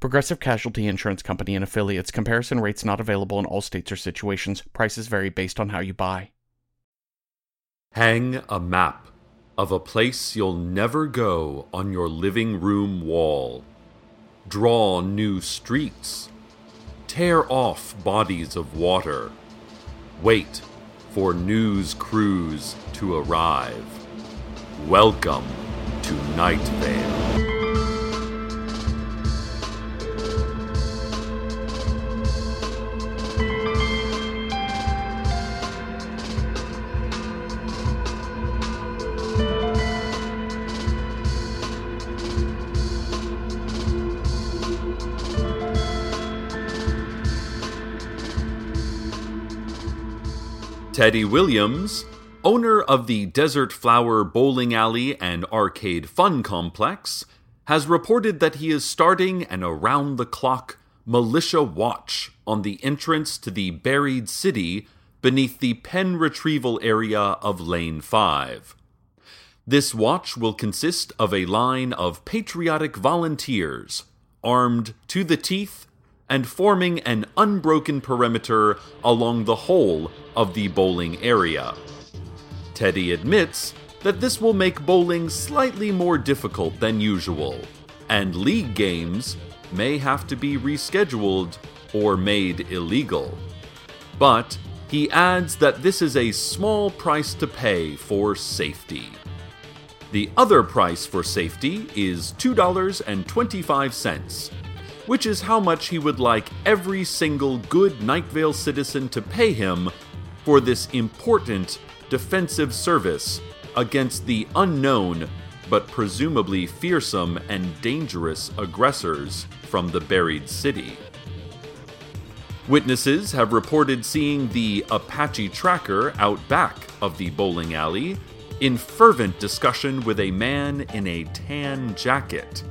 Progressive Casualty Insurance Company and affiliates. Comparison rates not available in all states or situations. Prices vary based on how you buy. Hang a map of a place you'll never go on your living room wall. Draw new streets. Tear off bodies of water. Wait for news crews to arrive. Welcome to Night Vale. Teddy Williams, owner of the Desert Flower Bowling Alley and Arcade Fun Complex, has reported that he is starting an around the clock militia watch on the entrance to the buried city beneath the pen retrieval area of Lane 5. This watch will consist of a line of patriotic volunteers, armed to the teeth and forming an unbroken perimeter along the whole of the bowling area. Teddy admits that this will make bowling slightly more difficult than usual, and league games may have to be rescheduled or made illegal. But he adds that this is a small price to pay for safety. The other price for safety is $2.25 which is how much he would like every single good Night Vale citizen to pay him for this important defensive service against the unknown but presumably fearsome and dangerous aggressors from the buried city. Witnesses have reported seeing the Apache tracker out back of the bowling alley in fervent discussion with a man in a tan jacket.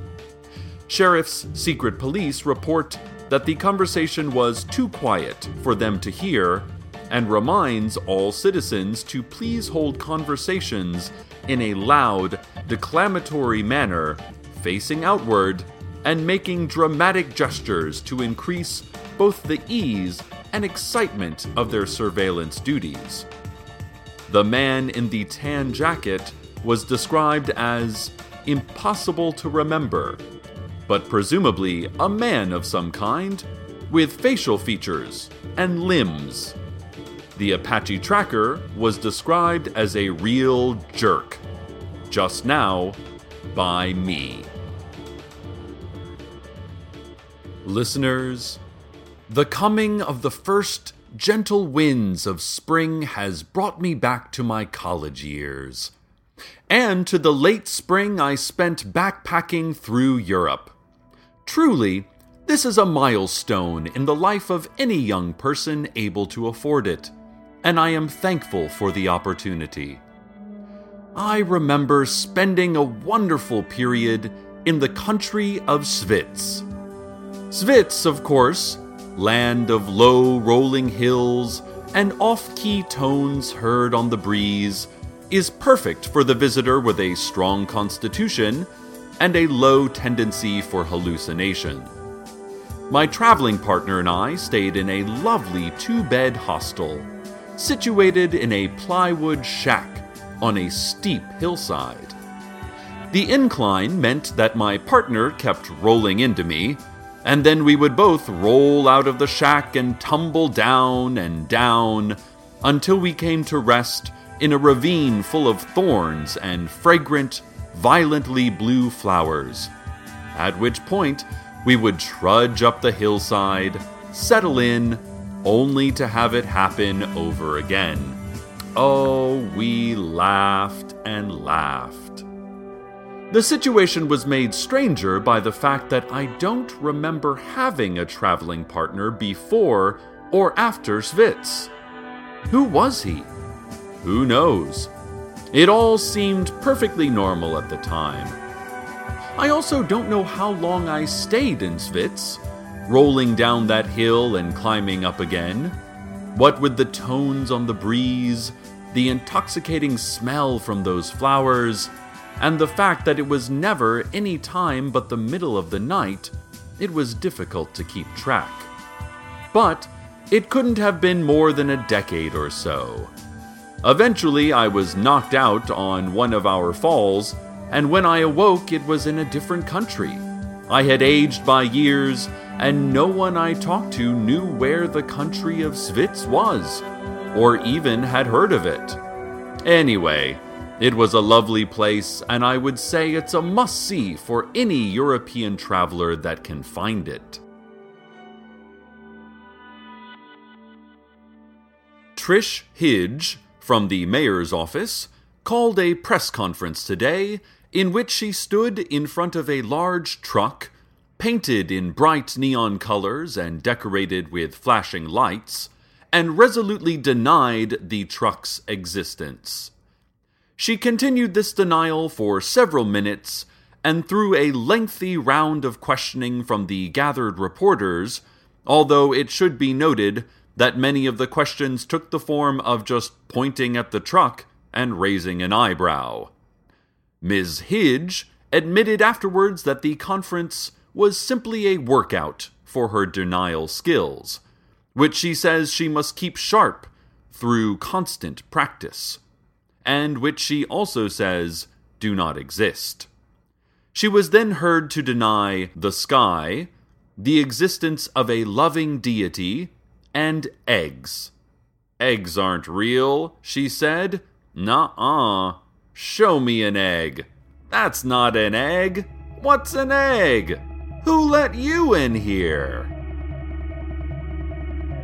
Sheriff's secret police report that the conversation was too quiet for them to hear and reminds all citizens to please hold conversations in a loud, declamatory manner, facing outward and making dramatic gestures to increase both the ease and excitement of their surveillance duties. The man in the tan jacket was described as impossible to remember but presumably a man of some kind, with facial features and limbs. The Apache tracker was described as a real jerk, just now by me. Listeners, the coming of the first gentle winds of spring has brought me back to my college years, and to the late spring I spent backpacking through Europe. Truly, this is a milestone in the life of any young person able to afford it, and I am thankful for the opportunity. I remember spending a wonderful period in the country of Svitz. Svitz, of course, land of low rolling hills and off key tones heard on the breeze, is perfect for the visitor with a strong constitution and a low tendency for hallucination. My traveling partner and I stayed in a lovely two bed hostel, situated in a plywood shack on a steep hillside. The incline meant that my partner kept rolling into me and then we would both roll out of the shack and tumble down and down until we came to rest in a ravine full of thorns and fragrant, violently blue flowers. At which point, we would trudge up the hillside, settle in, only to have it happen over again. Oh, we laughed and laughed. The situation was made stranger by the fact that I don't remember having a traveling partner before or after Svitz. Who was he? Who knows? It all seemed perfectly normal at the time. I also don't know how long I stayed in Svitz, rolling down that hill and climbing up again. What with the tones on the breeze, the intoxicating smell from those flowers, and the fact that it was never any time but the middle of the night, it was difficult to keep track. But it couldn't have been more than a decade or so. Eventually, I was knocked out on one of our falls, and when I awoke, it was in a different country. I had aged by years, and no one I talked to knew where the country of Svitz was, or even had heard of it. Anyway, it was a lovely place, and I would say it's a must see for any European traveler that can find it. Trish Hidge, from the mayor's office, called a press conference today in which she stood in front of a large truck, painted in bright neon colors and decorated with flashing lights, and resolutely denied the truck's existence. She continued this denial for several minutes, and through a lengthy round of questioning from the gathered reporters, although it should be noted that many of the questions took the form of just pointing at the truck and raising an eyebrow. Ms. Hidge admitted afterwards that the conference was simply a workout for her denial skills, which she says she must keep sharp through constant practice and which she also says do not exist. She was then heard to deny the sky, the existence of a loving deity, and eggs. Eggs aren't real, she said. Nuh uh. Show me an egg. That's not an egg. What's an egg? Who let you in here?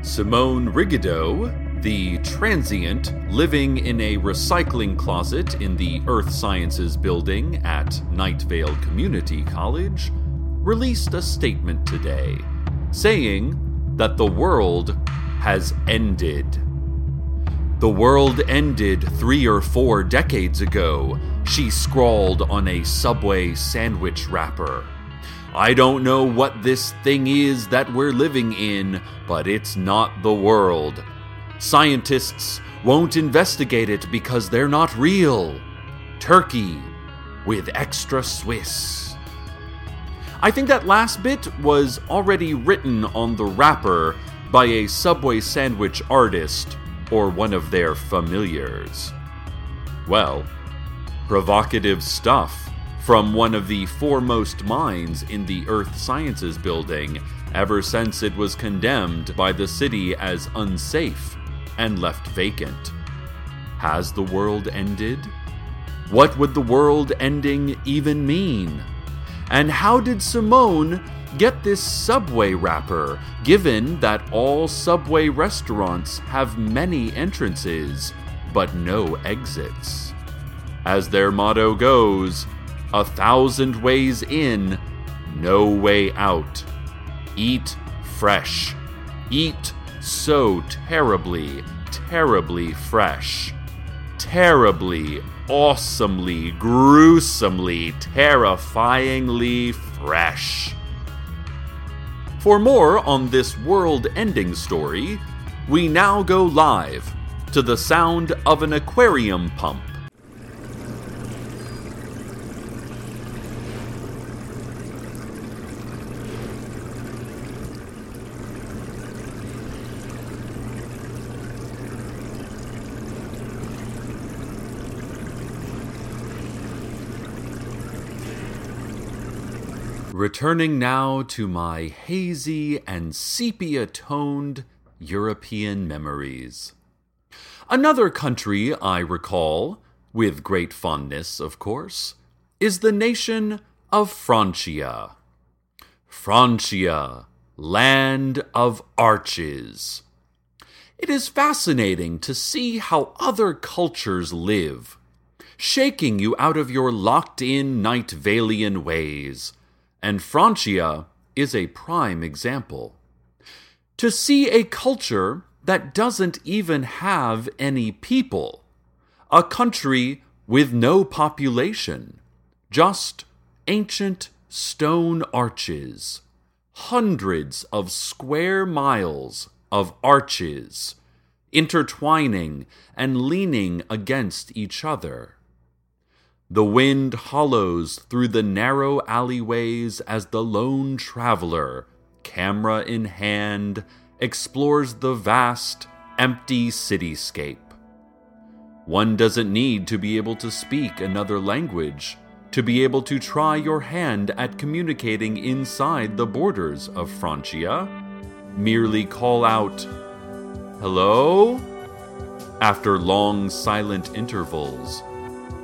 Simone Rigideau, the transient living in a recycling closet in the Earth Sciences building at Night Vale Community College released a statement today saying that the world has ended. The world ended three or four decades ago, she scrawled on a Subway sandwich wrapper. I don't know what this thing is that we're living in, but it's not the world. Scientists won't investigate it because they're not real. Turkey with extra Swiss. I think that last bit was already written on the wrapper by a Subway sandwich artist or one of their familiars. Well, provocative stuff from one of the foremost minds in the Earth Sciences building ever since it was condemned by the city as unsafe and left vacant. Has the world ended? What would the world ending even mean? And how did Simone Get this Subway wrapper, given that all Subway restaurants have many entrances, but no exits. As their motto goes, a thousand ways in, no way out. Eat fresh. Eat so terribly, terribly fresh. Terribly, awesomely, gruesomely, terrifyingly fresh. For more on this world ending story, we now go live to the sound of an aquarium pump. Returning now to my hazy and sepia toned European memories. Another country I recall, with great fondness, of course, is the nation of Francia. Francia, land of arches. It is fascinating to see how other cultures live, shaking you out of your locked in Night Valian ways and Francia is a prime example. To see a culture that doesn't even have any people, a country with no population, just ancient stone arches, hundreds of square miles of arches, intertwining and leaning against each other. The wind hollows through the narrow alleyways as the lone traveler, camera in hand, explores the vast, empty cityscape. One doesn't need to be able to speak another language to be able to try your hand at communicating inside the borders of Francia. Merely call out, Hello? After long silent intervals,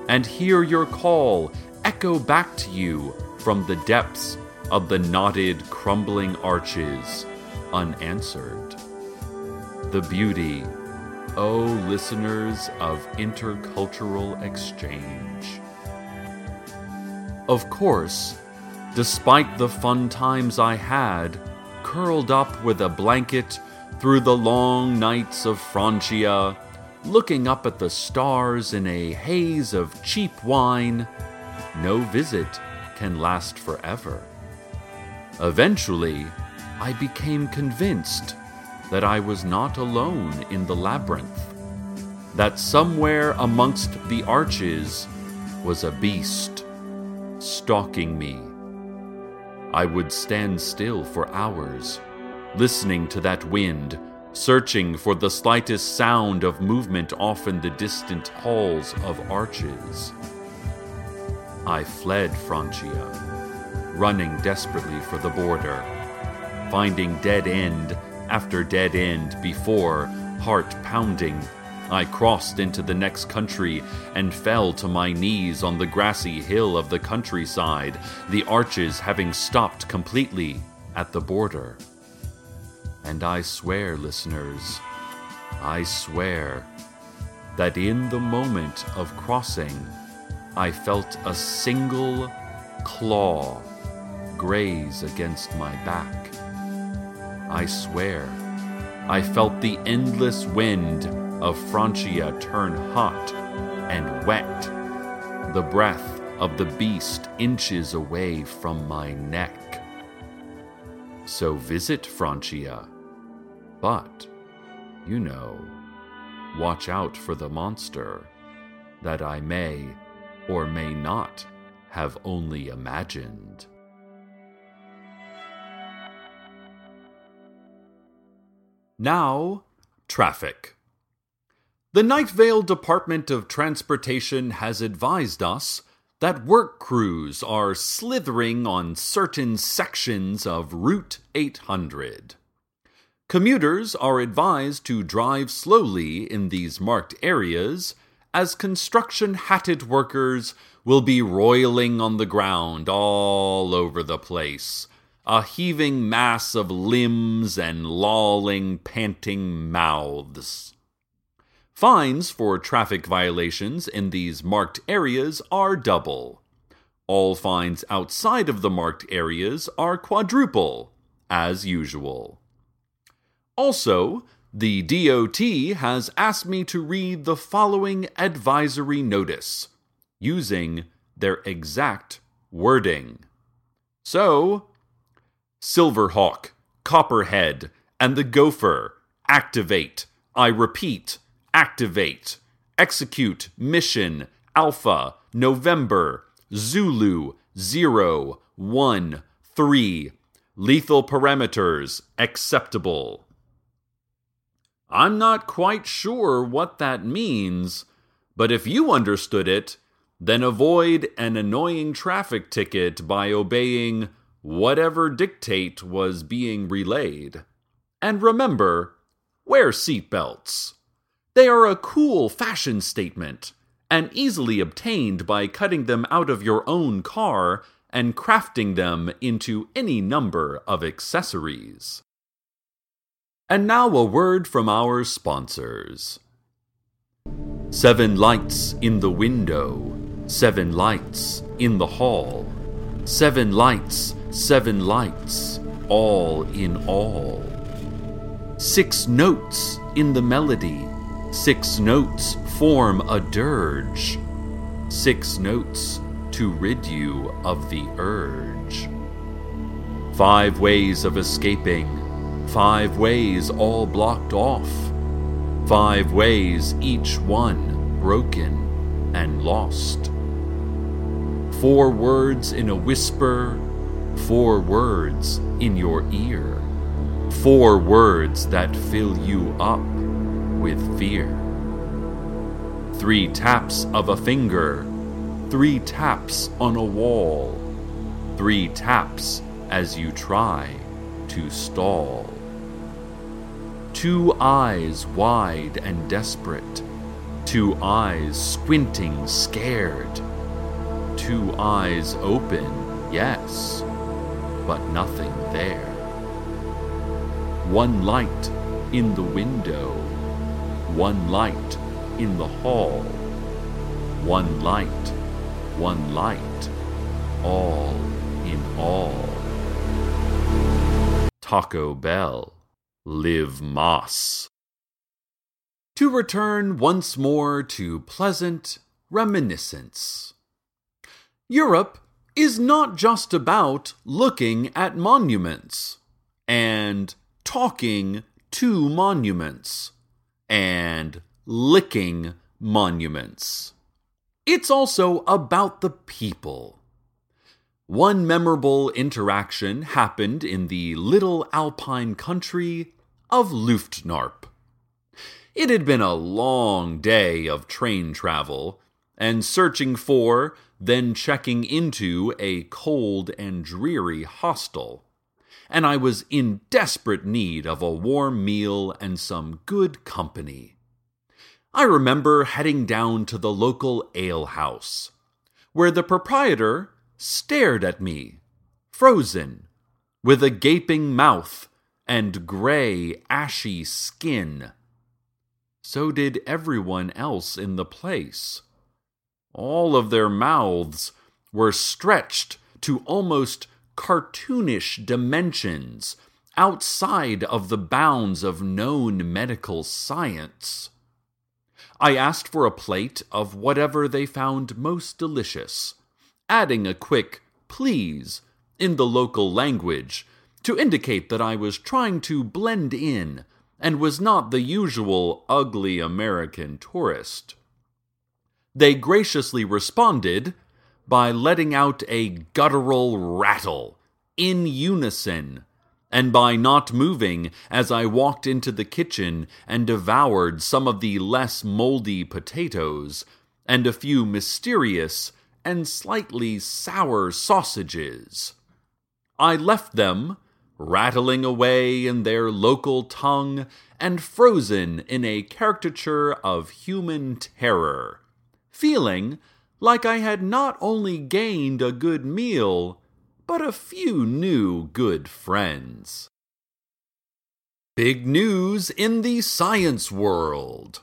and hear your call echo back to you from the depths of the knotted, crumbling arches, unanswered. The beauty, O oh listeners of intercultural exchange. Of course, despite the fun times I had, curled up with a blanket through the long nights of Francia looking up at the stars in a haze of cheap wine, no visit can last forever. Eventually, I became convinced that I was not alone in the labyrinth, that somewhere amongst the arches was a beast stalking me. I would stand still for hours, listening to that wind searching for the slightest sound of movement off in the distant halls of arches. I fled Francia, running desperately for the border, finding dead end after dead end before, heart pounding, I crossed into the next country and fell to my knees on the grassy hill of the countryside, the arches having stopped completely at the border. And I swear, listeners, I swear that in the moment of crossing, I felt a single claw graze against my back. I swear, I felt the endless wind of Francia turn hot and wet, the breath of the beast inches away from my neck. So visit Francia but, you know, watch out for the monster that I may or may not have only imagined. Now, traffic. The Night Vale Department of Transportation has advised us that work crews are slithering on certain sections of Route 800. Commuters are advised to drive slowly in these marked areas, as construction hatted workers will be roiling on the ground all over the place, a heaving mass of limbs and lolling, panting mouths. Fines for traffic violations in these marked areas are double. All fines outside of the marked areas are quadruple, as usual. Also, the DOT has asked me to read the following advisory notice using their exact wording. So, Silverhawk, Copperhead, and the Gopher activate. I repeat, activate. Execute mission Alpha November Zulu 0 1 3. Lethal parameters acceptable. I'm not quite sure what that means, but if you understood it, then avoid an annoying traffic ticket by obeying whatever dictate was being relayed. And remember, wear seatbelts. They are a cool fashion statement and easily obtained by cutting them out of your own car and crafting them into any number of accessories. And now a word from our sponsors. Seven lights in the window, seven lights in the hall, seven lights, seven lights, all in all. Six notes in the melody, six notes form a dirge, six notes to rid you of the urge. Five ways of escaping Five ways all blocked off. Five ways, each one broken and lost. Four words in a whisper, four words in your ear. Four words that fill you up with fear. Three taps of a finger, three taps on a wall, three taps as you try to stall two eyes wide and desperate, two eyes squinting scared, two eyes open, yes, but nothing there. One light in the window, one light in the hall, one light, one light, all in all. Taco Bell. Liv Moss. To return once more to pleasant reminiscence. Europe is not just about looking at monuments and talking to monuments and licking monuments. It's also about the people one memorable interaction happened in the little alpine country of Luftnarp. It had been a long day of train travel, and searching for, then checking into a cold and dreary hostel, and I was in desperate need of a warm meal and some good company. I remember heading down to the local alehouse, where the proprietor stared at me, frozen, with a gaping mouth and gray, ashy skin. So did everyone else in the place. All of their mouths were stretched to almost cartoonish dimensions outside of the bounds of known medical science. I asked for a plate of whatever they found most delicious adding a quick please in the local language to indicate that I was trying to blend in and was not the usual ugly American tourist. They graciously responded by letting out a guttural rattle in unison and by not moving as I walked into the kitchen and devoured some of the less moldy potatoes and a few mysterious and slightly sour sausages. I left them, rattling away in their local tongue and frozen in a caricature of human terror, feeling like I had not only gained a good meal, but a few new good friends. Big news in the science world.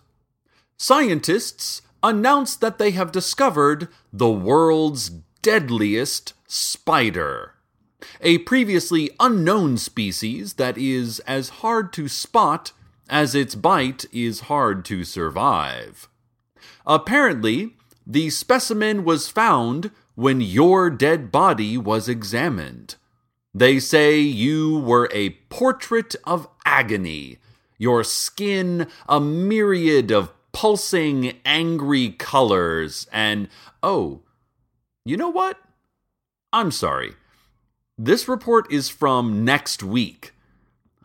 Scientists announce that they have discovered the world's deadliest spider. A previously unknown species that is as hard to spot as its bite is hard to survive. Apparently, the specimen was found when your dead body was examined. They say you were a portrait of agony, your skin a myriad of pulsing, angry colors, and oh, you know what? I'm sorry. This report is from next week.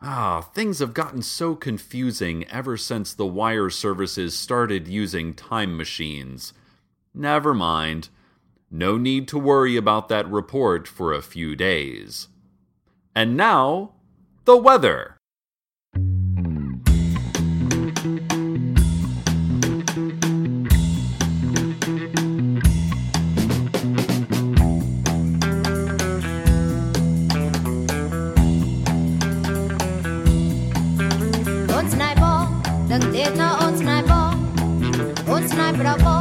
Ah, things have gotten so confusing ever since the wire services started using time machines. Never mind. No need to worry about that report for a few days. And now, the weather. propósito.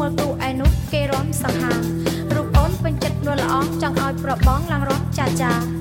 មើលគ្រូឯនោះគេរំសង្ហារូបអូនពេញចិត្តនួនល្អចង់ឲ្យប្របងឡើងរំចាចា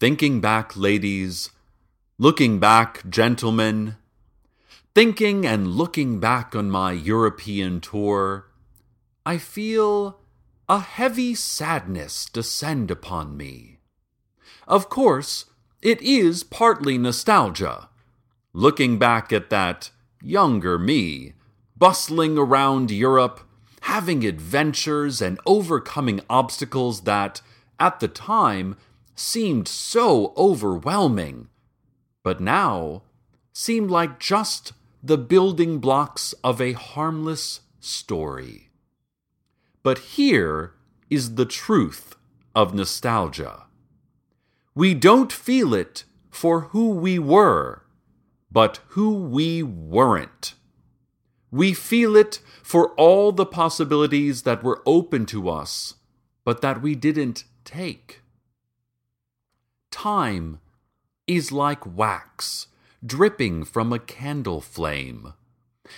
Thinking back, ladies, looking back, gentlemen, thinking and looking back on my European tour, I feel a heavy sadness descend upon me. Of course, it is partly nostalgia. Looking back at that younger me, bustling around Europe, having adventures and overcoming obstacles that, at the time, seemed so overwhelming, but now seemed like just the building blocks of a harmless story. But here is the truth of nostalgia. We don't feel it for who we were, but who we weren't. We feel it for all the possibilities that were open to us, but that we didn't take. Time is like wax dripping from a candle flame.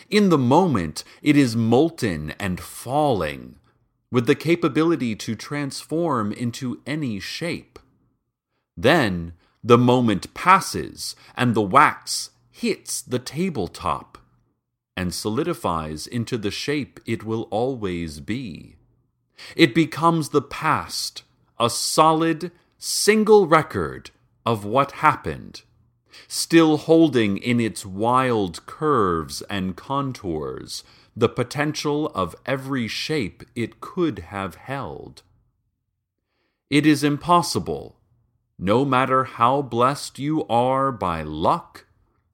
In the moment, it is molten and falling, with the capability to transform into any shape. Then the moment passes, and the wax hits the tabletop and solidifies into the shape it will always be. It becomes the past, a solid, single record of what happened, still holding in its wild curves and contours the potential of every shape it could have held. It is impossible, no matter how blessed you are by luck,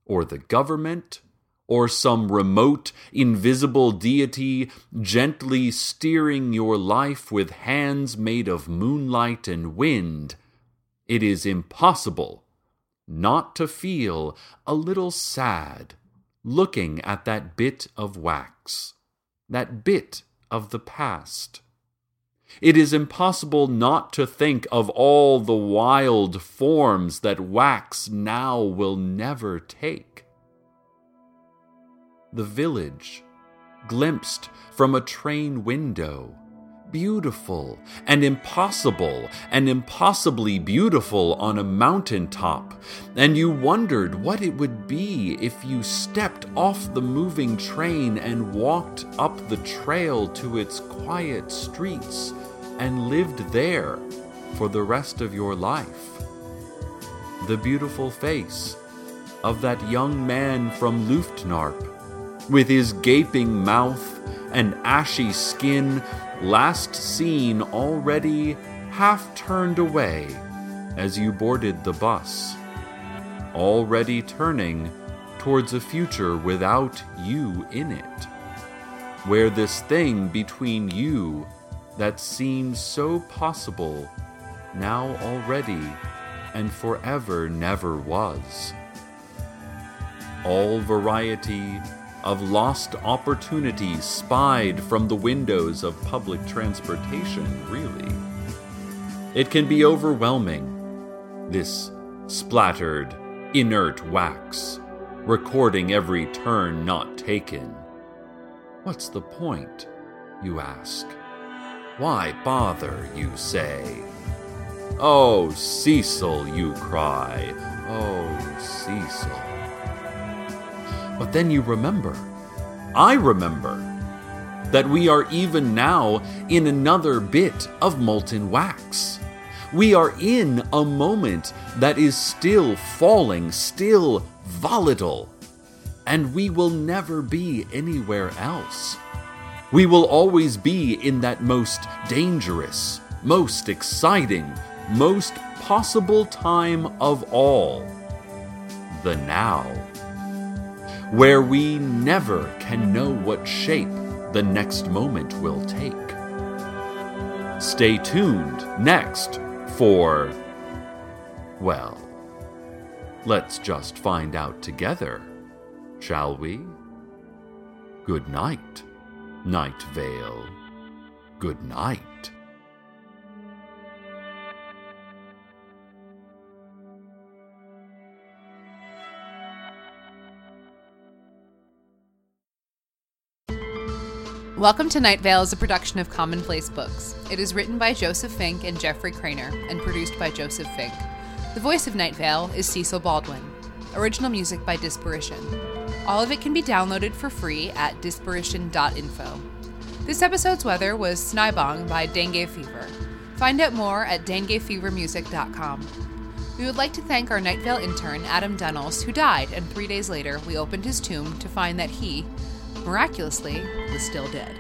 or the government, or some remote, invisible deity gently steering your life with hands made of moonlight and wind, it is impossible not to feel a little sad looking at that bit of wax, that bit of the past. It is impossible not to think of all the wild forms that wax now will never take the village, glimpsed from a train window. Beautiful and impossible and impossibly beautiful on a mountain top, and you wondered what it would be if you stepped off the moving train and walked up the trail to its quiet streets and lived there for the rest of your life. The beautiful face of that young man from Luftnarp with his gaping mouth and ashy skin, last seen already half turned away as you boarded the bus, already turning towards a future without you in it, where this thing between you that seems so possible now already and forever never was. All variety of lost opportunities spied from the windows of public transportation, really. It can be overwhelming, this splattered, inert wax, recording every turn not taken. What's the point, you ask? Why bother, you say? Oh, Cecil, you cry. Oh, Cecil. But then you remember, I remember, that we are even now in another bit of molten wax. We are in a moment that is still falling, still volatile, and we will never be anywhere else. We will always be in that most dangerous, most exciting, most possible time of all the now where we never can know what shape the next moment will take. Stay tuned next for. Well, let's just find out together, shall we? Good night, Night Vale. Good night. Welcome to Night Vale is a production of Commonplace Books. It is written by Joseph Fink and Jeffrey Cranor and produced by Joseph Fink. The voice of Night Vale is Cecil Baldwin. Original music by Disparition. All of it can be downloaded for free at disparition.info. This episode's weather was Sni Bong by Dengue Fever. Find out more at denguefevermusic.com. We would like to thank our Night Vale intern, Adam Dunnels, who died, and three days later we opened his tomb to find that he, miraculously, was still dead.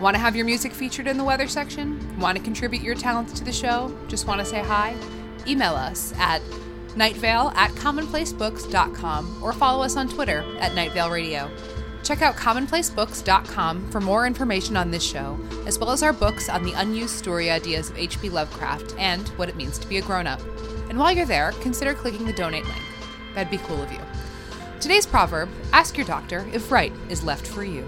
Want to have your music featured in the weather section? Want to contribute your talents to the show? Just want to say hi? Email us at nightvale at commonplacebooks.com or follow us on Twitter at Nightvale Radio. Check out commonplacebooks.com for more information on this show, as well as our books on the unused story ideas of H.P. Lovecraft and what it means to be a grown up. And while you're there, consider clicking the donate link. That'd be cool of you. Today's proverb ask your doctor if right is left for you.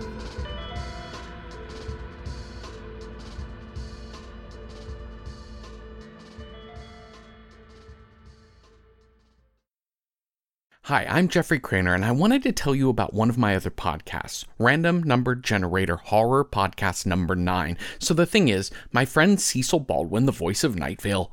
Hi, I'm Jeffrey Cranor, and I wanted to tell you about one of my other podcasts, Random Number Generator Horror Podcast Number 9. So the thing is, my friend Cecil Baldwin, the voice of Night Vale,